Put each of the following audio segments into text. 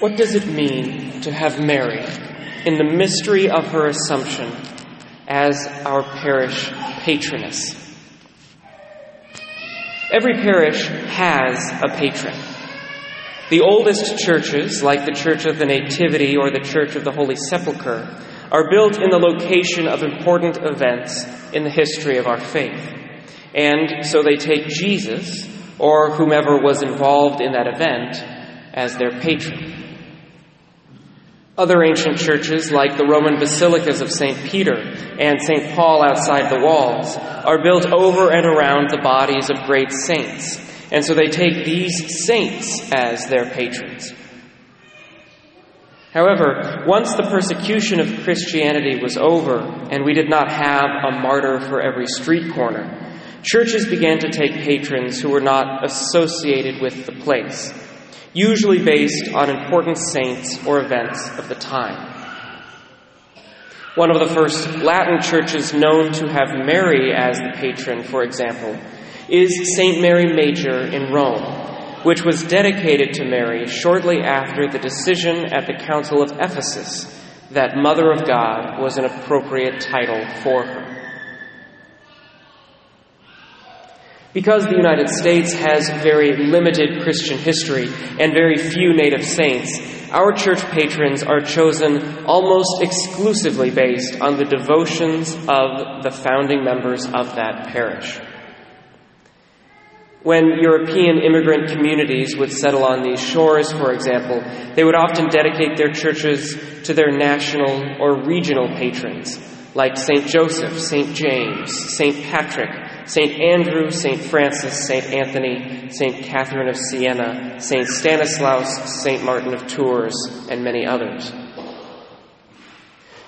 What does it mean to have Mary in the mystery of her Assumption as our parish patroness? Every parish has a patron. The oldest churches, like the Church of the Nativity or the Church of the Holy Sepulchre, are built in the location of important events in the history of our faith. And so they take Jesus, or whomever was involved in that event, as their patron. Other ancient churches, like the Roman basilicas of St. Peter and St. Paul outside the walls, are built over and around the bodies of great saints, and so they take these saints as their patrons. However, once the persecution of Christianity was over and we did not have a martyr for every street corner, churches began to take patrons who were not associated with the place usually based on important saints or events of the time. One of the first Latin churches known to have Mary as the patron, for example, is St. Mary Major in Rome, which was dedicated to Mary shortly after the decision at the Council of Ephesus that Mother of God was an appropriate title for her. Because the United States has very limited Christian history and very few native saints, our church patrons are chosen almost exclusively based on the devotions of the founding members of that parish. When European immigrant communities would settle on these shores, for example, they would often dedicate their churches to their national or regional patrons, like St. Joseph, St. James, St. Patrick, St. Andrew, St. Francis, St. Anthony, St. Catherine of Siena, St. Stanislaus, St. Martin of Tours, and many others.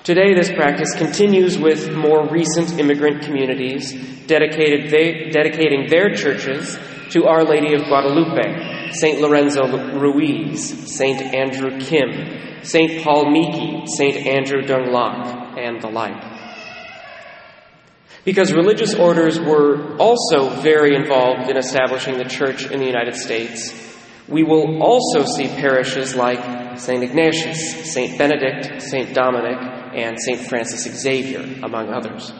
Today, this practice continues with more recent immigrant communities dedicated they, dedicating their churches to Our Lady of Guadalupe, St. Lorenzo Ruiz, St. Andrew Kim, St. Paul Miki, St. Andrew Dung Lac, and the like. Because religious orders were also very involved in establishing the church in the United States, we will also see parishes like St. Ignatius, St. Benedict, St. Dominic, and St. Francis Xavier, among others.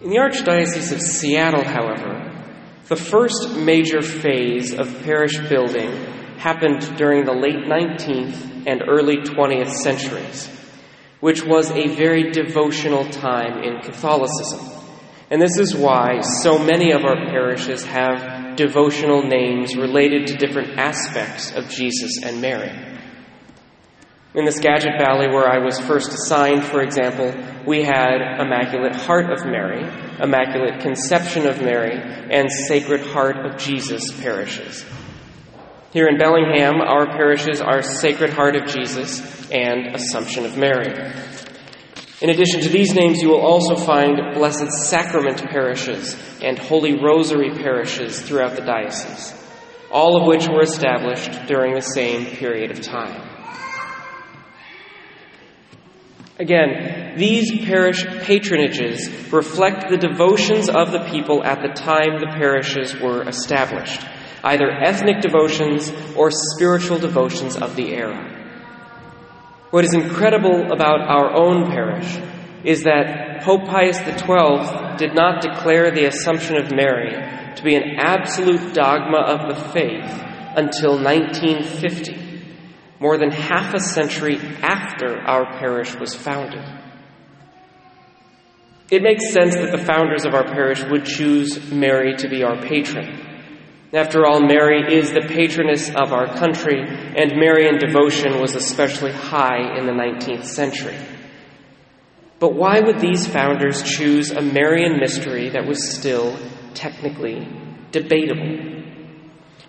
In the Archdiocese of Seattle, however, the first major phase of parish building happened during the late 19th and early 20th centuries which was a very devotional time in Catholicism. And this is why so many of our parishes have devotional names related to different aspects of Jesus and Mary. In the Skagit Valley, where I was first assigned, for example, we had Immaculate Heart of Mary, Immaculate Conception of Mary, and Sacred Heart of Jesus parishes. Here in Bellingham, our parishes are Sacred Heart of Jesus and Assumption of Mary. In addition to these names, you will also find Blessed Sacrament parishes and Holy Rosary parishes throughout the diocese, all of which were established during the same period of time. Again, these parish patronages reflect the devotions of the people at the time the parishes were established either ethnic devotions or spiritual devotions of the era. What is incredible about our own parish is that Pope Pius XII did not declare the Assumption of Mary to be an absolute dogma of the faith until 1950, more than half a century after our parish was founded. It makes sense that the founders of our parish would choose Mary to be our patron. After all, Mary is the patroness of our country, and Marian devotion was especially high in the 19th century. But why would these founders choose a Marian mystery that was still technically debatable?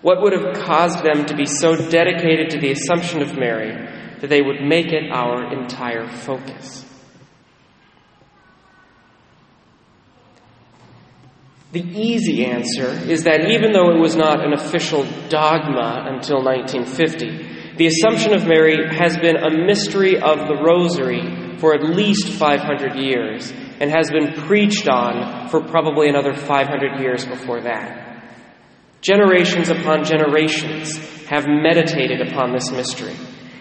What would have caused them to be so dedicated to the Assumption of Mary that they would make it our entire focus? The easy answer is that even though it was not an official dogma until 1950, the Assumption of Mary has been a mystery of the Rosary for at least 500 years and has been preached on for probably another 500 years before that. Generations upon generations have meditated upon this mystery,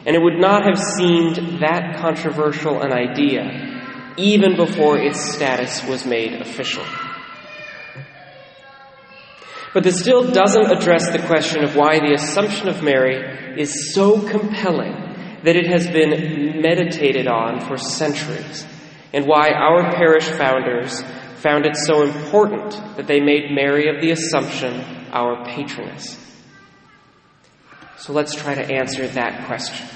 and it would not have seemed that controversial an idea even before its status was made official. But this still doesn't address the question of why the Assumption of Mary is so compelling that it has been meditated on for centuries, and why our parish founders found it so important that they made Mary of the Assumption our patroness. So let's try to answer that question.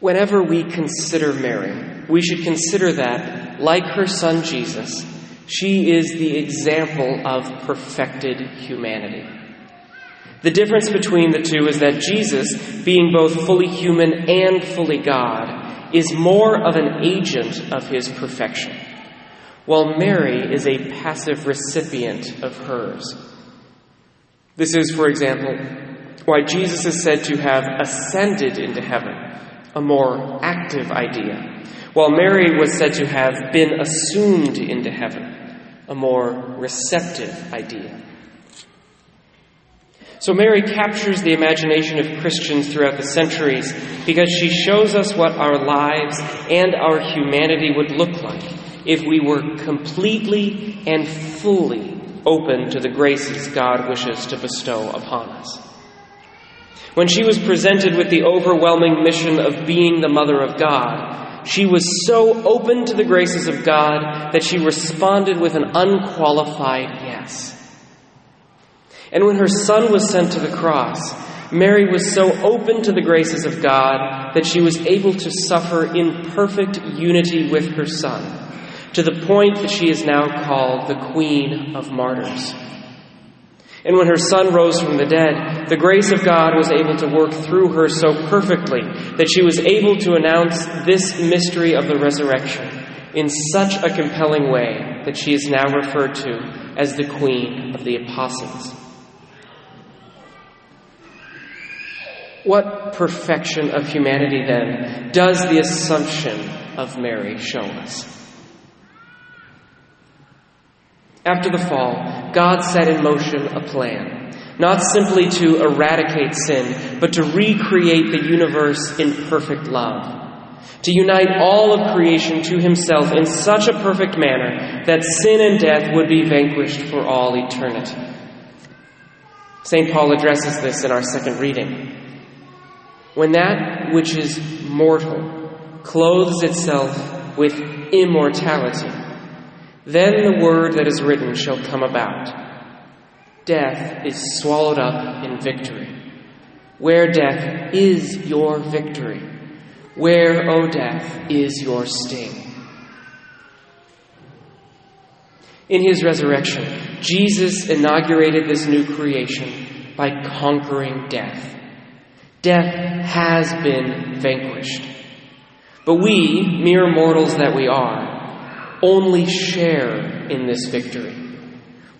Whenever we consider Mary, we should consider that, like her son Jesus, she is the example of perfected humanity. The difference between the two is that Jesus, being both fully human and fully God, is more of an agent of his perfection, while Mary is a passive recipient of hers. This is, for example, why Jesus is said to have ascended into heaven, a more active idea, while Mary was said to have been assumed into heaven, a more receptive idea. So Mary captures the imagination of Christians throughout the centuries because she shows us what our lives and our humanity would look like if we were completely and fully open to the graces God wishes to bestow upon us. When she was presented with the overwhelming mission of being the Mother of God, she was so open to the graces of God that she responded with an unqualified yes. And when her son was sent to the cross, Mary was so open to the graces of God that she was able to suffer in perfect unity with her son, to the point that she is now called the Queen of Martyrs. And when her son rose from the dead, the grace of God was able to work through her so perfectly that she was able to announce this mystery of the resurrection in such a compelling way that she is now referred to as the Queen of the Apostles. What perfection of humanity, then, does the Assumption of Mary show us? After the fall, God set in motion a plan, not simply to eradicate sin, but to recreate the universe in perfect love, to unite all of creation to Himself in such a perfect manner that sin and death would be vanquished for all eternity. St. Paul addresses this in our second reading. When that which is mortal clothes itself with immortality, then the word that is written shall come about. Death is swallowed up in victory. Where death is your victory? Where, O death, is your sting? In his resurrection, Jesus inaugurated this new creation by conquering death. Death has been vanquished. But we, mere mortals that we are, only share in this victory.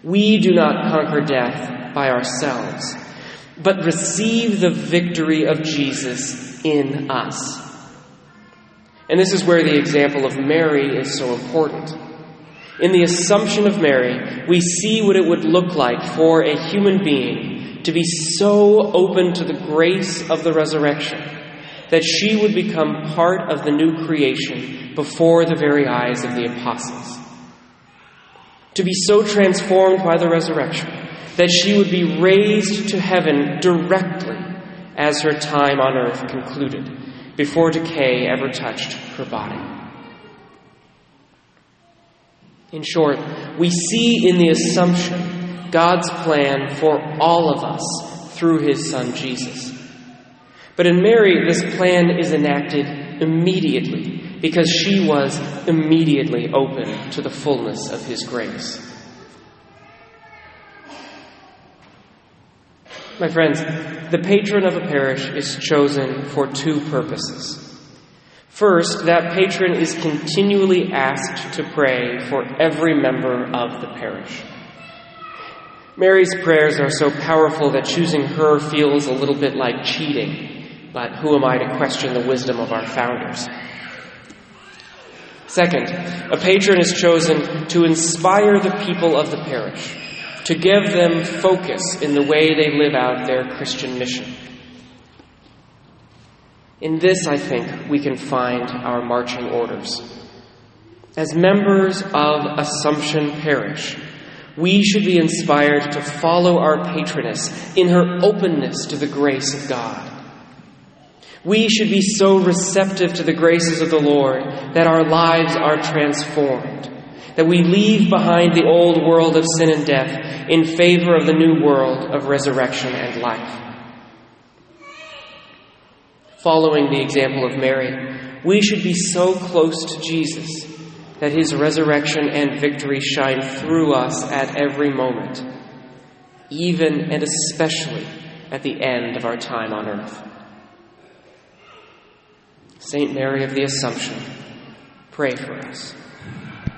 We do not conquer death by ourselves, but receive the victory of Jesus in us. And this is where the example of Mary is so important. In the Assumption of Mary, we see what it would look like for a human being to be so open to the grace of the resurrection that she would become part of the new creation before the very eyes of the apostles. To be so transformed by the resurrection that she would be raised to heaven directly as her time on earth concluded, before decay ever touched her body. In short, we see in the Assumption God's plan for all of us through his Son Jesus. But in Mary, this plan is enacted immediately because she was immediately open to the fullness of his grace. My friends, the patron of a parish is chosen for two purposes. First, that patron is continually asked to pray for every member of the parish. Mary's prayers are so powerful that choosing her feels a little bit like cheating, but who am I to question the wisdom of our founders? Second, a patron is chosen to inspire the people of the parish, to give them focus in the way they live out their Christian mission. In this, I think, we can find our marching orders. As members of Assumption Parish, we should be inspired to follow our patroness in her openness to the grace of God. We should be so receptive to the graces of the Lord that our lives are transformed, that we leave behind the old world of sin and death in favor of the new world of resurrection and life. Following the example of Mary, we should be so close to Jesus that his resurrection and victory shine through us at every moment, even and especially at the end of our time on earth. Saint Mary of the Assumption, pray for us.